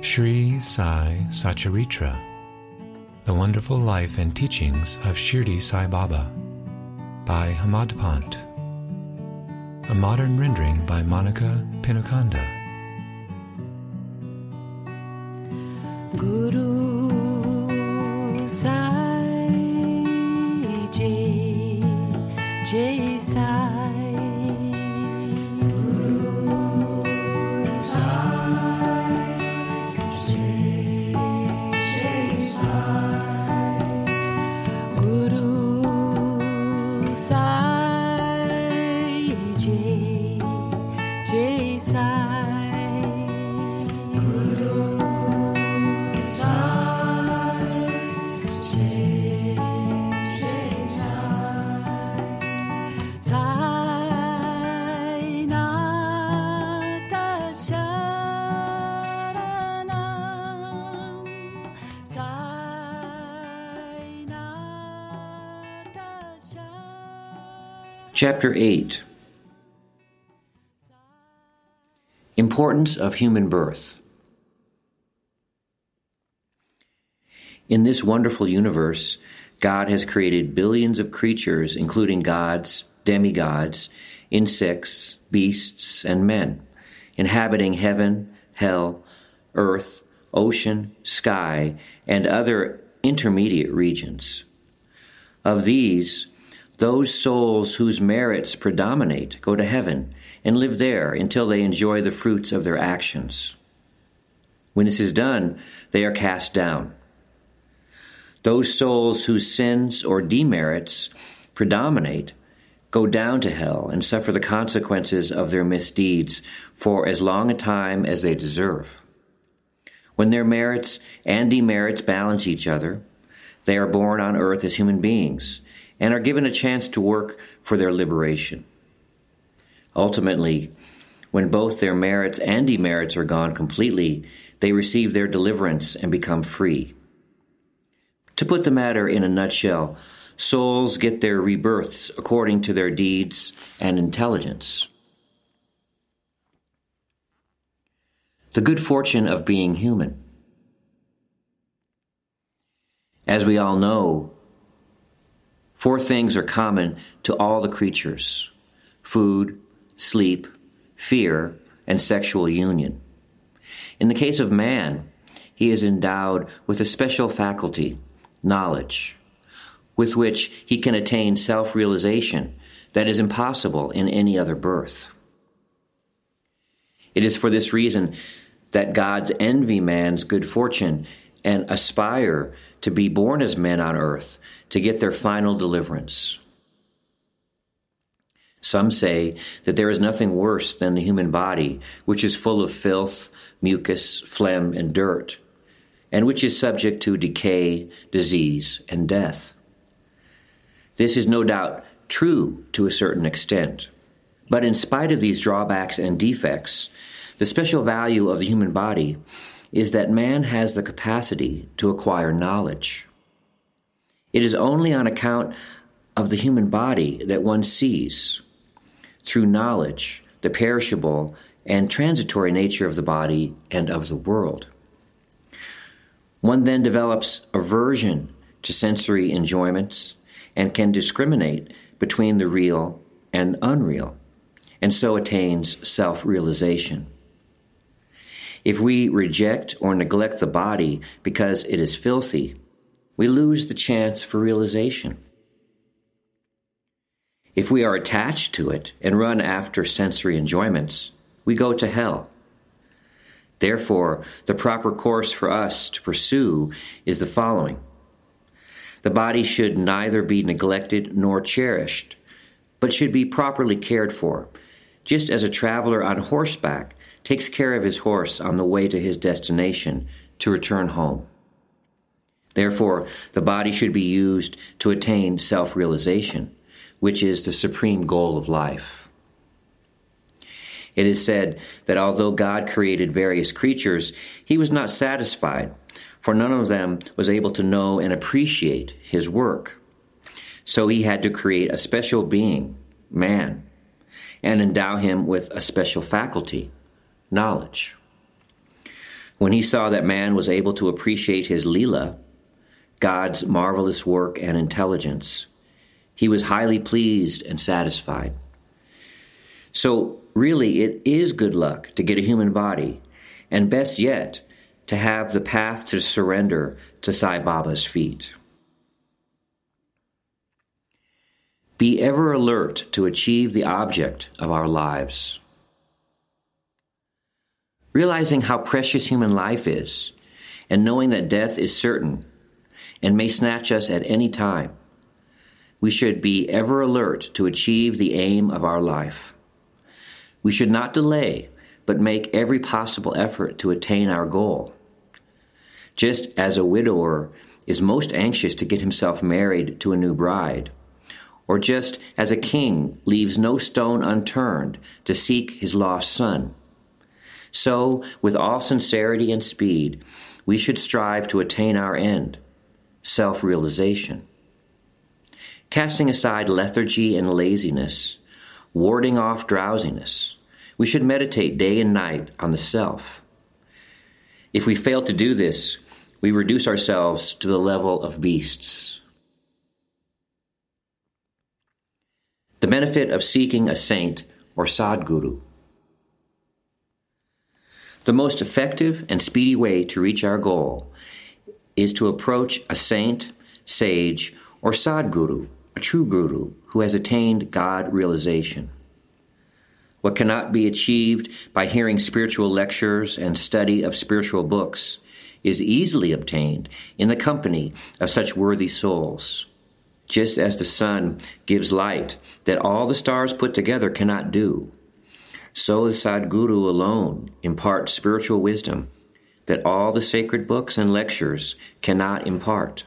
Sri Sai Satcharitra, The Wonderful Life and Teachings of Shirdi Sai Baba by Hemadpant. A modern rendering by Monika Penukonda. Chapter 8 Importance of Human Birth. In this wonderful universe, God has created billions of creatures, including gods, demigods, insects, beasts, and men, inhabiting heaven, hell, earth, ocean, sky, and other intermediate regions. Of these, those souls whose merits predominate go to heaven and live there until they enjoy the fruits of their actions. When this is done, they are cast down. Those souls whose sins or demerits predominate go down to hell and suffer the consequences of their misdeeds for as long a time as they deserve. When their merits and demerits balance each other, they are born on earth as human beings and are given a chance to work for their liberation. Ultimately, when both their merits and demerits are gone completely, they receive their deliverance and become free. To put the matter in a nutshell, souls get their rebirths according to their deeds and intelligence. The good fortune of being human. As we all know, four things are common to all the creatures food, sleep, fear, and sexual union. In the case of man, he is endowed with a special faculty, knowledge, with which he can attain self realization that is impossible in any other birth. It is for this reason that gods envy man's good fortune and aspire to be born as men on earth to get their final deliverance. Some say that there is nothing worse than the human body, which is full of filth, mucus, phlegm, and dirt, and which is subject to decay, disease, and death. This is no doubt true to a certain extent. But in spite of these drawbacks and defects, the special value of the human body is that man has the capacity to acquire knowledge. It is only on account of the human body that one sees, through knowledge, the perishable and transitory nature of the body and of the world. One then develops aversion to sensory enjoyments and can discriminate between the real and unreal, and so attains self realization. If we reject or neglect the body because it is filthy, we lose the chance for realization. If we are attached to it and run after sensory enjoyments, we go to hell. Therefore, the proper course for us to pursue is the following. The body should neither be neglected nor cherished, but should be properly cared for, just as a traveler on horseback takes care of his horse on the way to his destination to return home. Therefore, the body should be used to attain self realization, which is the supreme goal of life. It is said that although God created various creatures, he was not satisfied, for none of them was able to know and appreciate his work. So he had to create a special being, man, and endow him with a special faculty, knowledge. When he saw that man was able to appreciate his Leela, God's marvelous work and intelligence, he was highly pleased and satisfied. So, really, it is good luck to get a human body, and best yet, to have the path to surrender to Sai Baba's feet. Be ever alert to achieve the object of our lives. Realizing how precious human life is, and knowing that death is certain and may snatch us at any time, we should be ever alert to achieve the aim of our life. We should not delay, but make every possible effort to attain our goal. Just as a widower is most anxious to get himself married to a new bride, or just as a king leaves no stone unturned to seek his lost son. So, with all sincerity and speed, we should strive to attain our end self realization. Casting aside lethargy and laziness, warding off drowsiness, we should meditate day and night on the self. If we fail to do this, we reduce ourselves to the level of beasts. The benefit of seeking a saint or sadguru. The most effective and speedy way to reach our goal is to approach a saint, sage, or sadguru, a true guru who has attained God realization. What cannot be achieved by hearing spiritual lectures and study of spiritual books is easily obtained in the company of such worthy souls. Just as the sun gives light that all the stars put together cannot do, so the Sadguru alone imparts spiritual wisdom that all the sacred books and lectures cannot impart.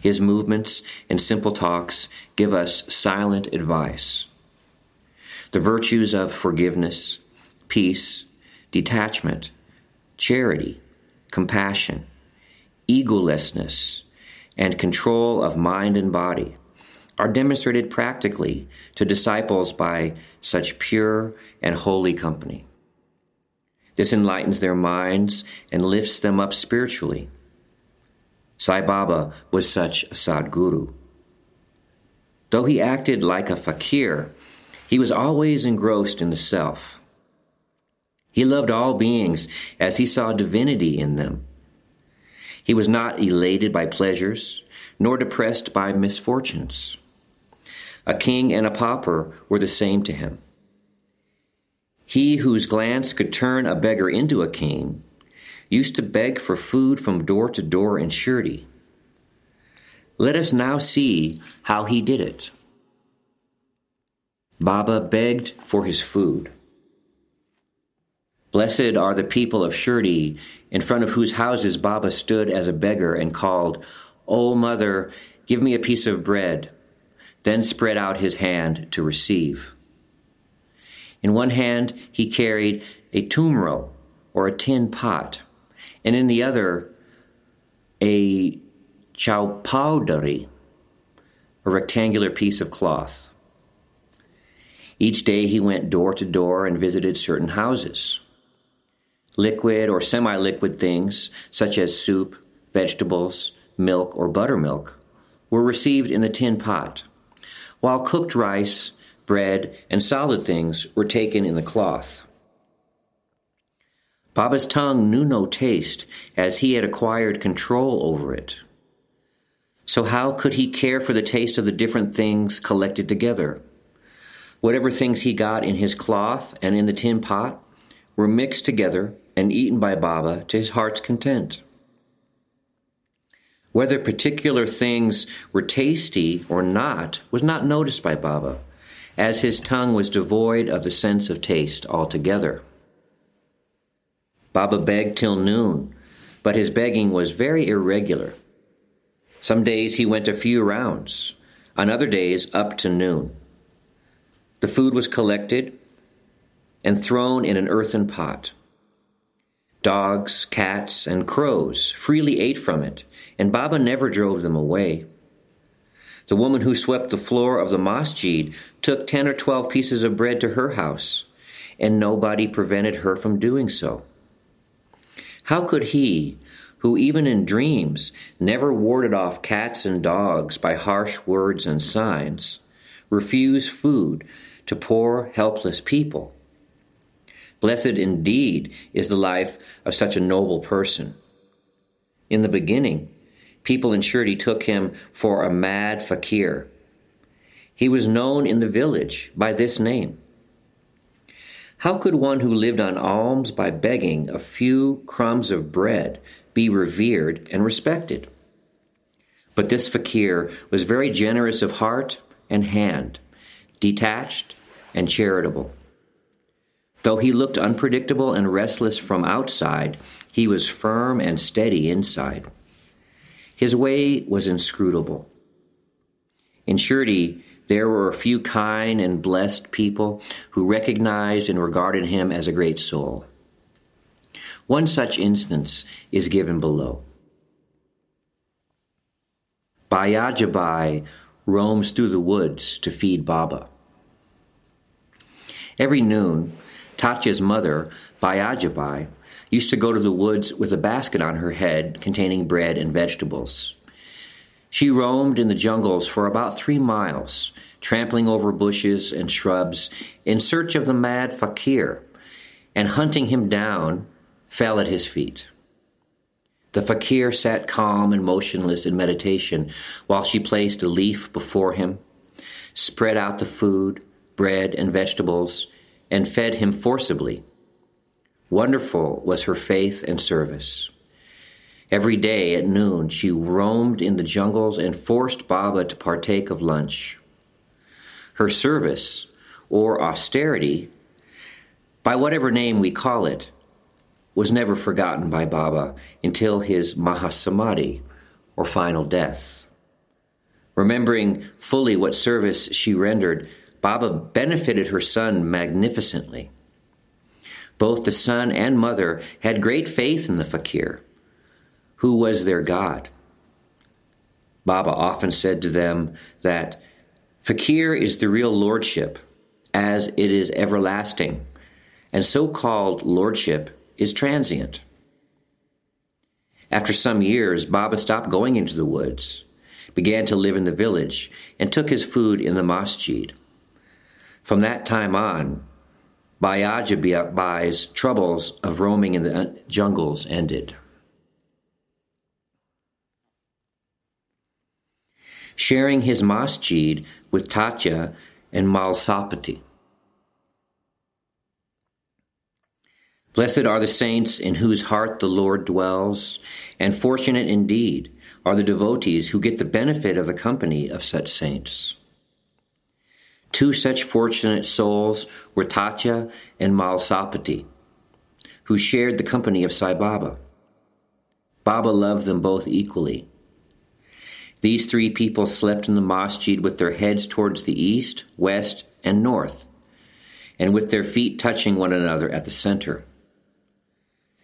His movements and simple talks give us silent advice. The virtues of forgiveness, peace, detachment, charity, compassion, egolessness, and control of mind and body are demonstrated practically to disciples by such pure and holy company. This enlightens their minds and lifts them up spiritually. Sai Baba was such a Sadguru. Though he acted like a fakir, he was always engrossed in the self. He loved all beings as he saw divinity in them. He was not elated by pleasures, nor depressed by misfortunes. A king and a pauper were the same to him. He whose glance could turn a beggar into a king used to beg for food from door to door in surety. Let us now see how he did it. Baba begged for his food. Blessed are the people of Shirdi, in front of whose houses Baba stood as a beggar and called, O mother, give me a piece of bread, then spread out his hand to receive. In one hand he carried a tumro, or a tin pot, and in the other a chowpowdari, a rectangular piece of cloth. Each day he went door to door and visited certain houses. Liquid or semi liquid things, such as soup, vegetables, milk, or buttermilk, were received in the tin pot, while cooked rice, bread, and solid things were taken in the cloth. Baba's tongue knew no taste, as he had acquired control over it. So, how could he care for the taste of the different things collected together? Whatever things he got in his cloth and in the tin pot were mixed together and eaten by Baba to his heart's content. Whether particular things were tasty or not was not noticed by Baba, as his tongue was devoid of the sense of taste altogether. Baba begged till noon, but his begging was very irregular. Some days he went a few rounds, on other days up to noon. The food was collected and thrown in an earthen pot. Dogs, cats, and crows freely ate from it, and Baba never drove them away. The woman who swept the floor of the masjid took ten or twelve pieces of bread to her house, and nobody prevented her from doing so. How could he, who even in dreams never warded off cats and dogs by harsh words and signs, refuse food to poor, helpless people? Blessed indeed is the life of such a noble person. In the beginning, people in Shirdi took him for a mad fakir. He was known in the village by this name. How could one who lived on alms by begging a few crumbs of bread be revered and respected? But this fakir was very generous of heart and hand, detached and charitable. Though he looked unpredictable and restless from outside, he was firm and steady inside. His way was inscrutable. In Shirdi, there were a few kind and blessed people who recognized and regarded him as a great soul. One such instance is given below. Bayajabai roams through the woods to feed Baba. Every noon, Tatya's mother, Bayajabai, used to go to the woods with a basket on her head containing bread and vegetables. She roamed in the jungles for about three miles, trampling over bushes and shrubs in search of the mad fakir, and hunting him down, fell at his feet. The fakir sat calm and motionless in meditation while she placed a leaf before him, spread out the food, bread, and vegetables, and fed him forcibly. Wonderful was her faith and service. Every day at noon, she roamed in the jungles and forced Baba to partake of lunch. Her service, or austerity, by whatever name we call it, was never forgotten by Baba until his Mahasamadhi, or final death. Remembering fully what service she rendered, Baba benefited her son magnificently. Both the son and mother had great faith in the fakir who was their God. Baba often said to them that Fakir is the real lordship, as it is everlasting, and so called lordship is transient. After some years, Baba stopped going into the woods, began to live in the village, and took his food in the masjid. From that time on, Bayajabai's troubles of roaming in the uh, jungles ended. sharing his masjid with Tatya and Malsapati. Blessed are the saints in whose heart the Lord dwells, and fortunate indeed are the devotees who get the benefit of the company of such saints. Two such fortunate souls were Tatya and Malsapati, who shared the company of Sai Baba. Baba loved them both equally. These three people slept in the masjid with their heads towards the east, west, and north, and with their feet touching one another at the center.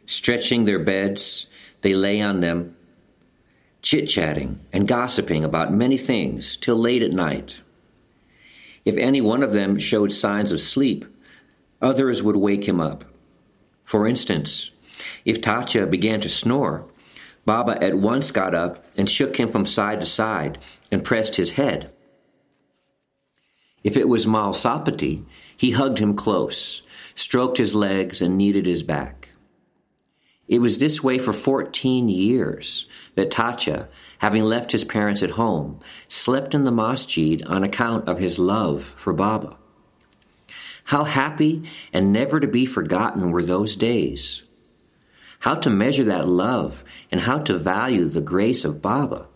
Stretching their beds, they lay on them, chit chatting and gossiping about many things till late at night. If any one of them showed signs of sleep, others would wake him up. For instance, if Tatya began to snore, Baba at once got up and shook him from side to side and pressed his head. If it was Malsapati, he hugged him close, stroked his legs, and kneaded his back. It was this way for 14 years that Tatya, having left his parents at home, slept in the masjid on account of his love for Baba. How happy and never to be forgotten were those days how to measure that love, and how to value the grace of Baba.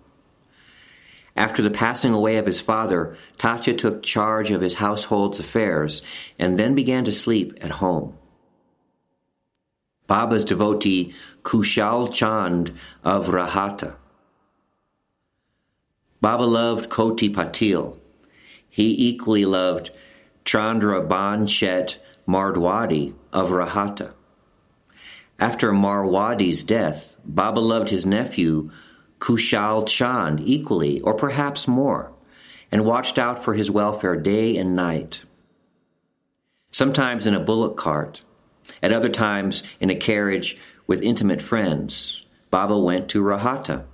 After the passing away of his father, Tatya took charge of his household's affairs and then began to sleep at home. Baba's devotee Kushal Chand of Rahata. Baba loved Kote Patil. He equally loved Chandra Banshet Marwadi of Rahata. After Marwadi's death, Baba loved his nephew Kushal Chand equally, or perhaps more, and watched out for his welfare day and night. Sometimes in a bullock cart, at other times in a carriage with intimate friends, Baba went to Rahata.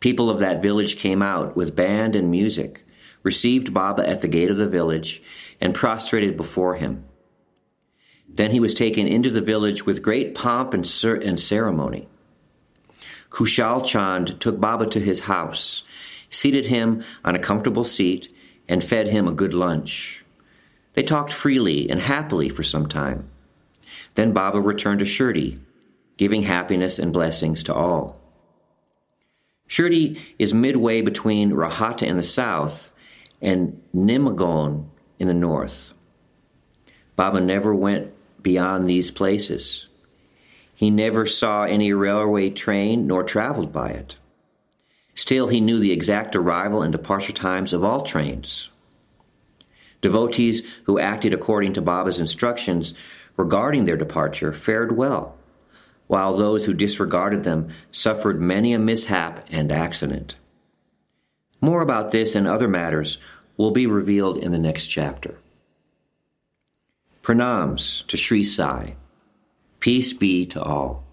People of that village came out with band and music, received Baba at the gate of the village, and prostrated before him. Then he was taken into the village with great pomp and, cer- and ceremony. Kushal Chand took Baba to his house, seated him on a comfortable seat, and fed him a good lunch. They talked freely and happily for some time. Then Baba returned to Shirdi, giving happiness and blessings to all. Shirdi is midway between Rahata in the south and Nimgaon in the north. Baba never went beyond these places. He never saw any railway train nor traveled by it. Still, he knew the exact arrival and departure times of all trains. Devotees who acted according to Baba's instructions regarding their departure fared well, while those who disregarded them suffered many a mishap and accident. More about this and other matters will be revealed in the next chapter. Pranams to Sri Sai. Peace be to all.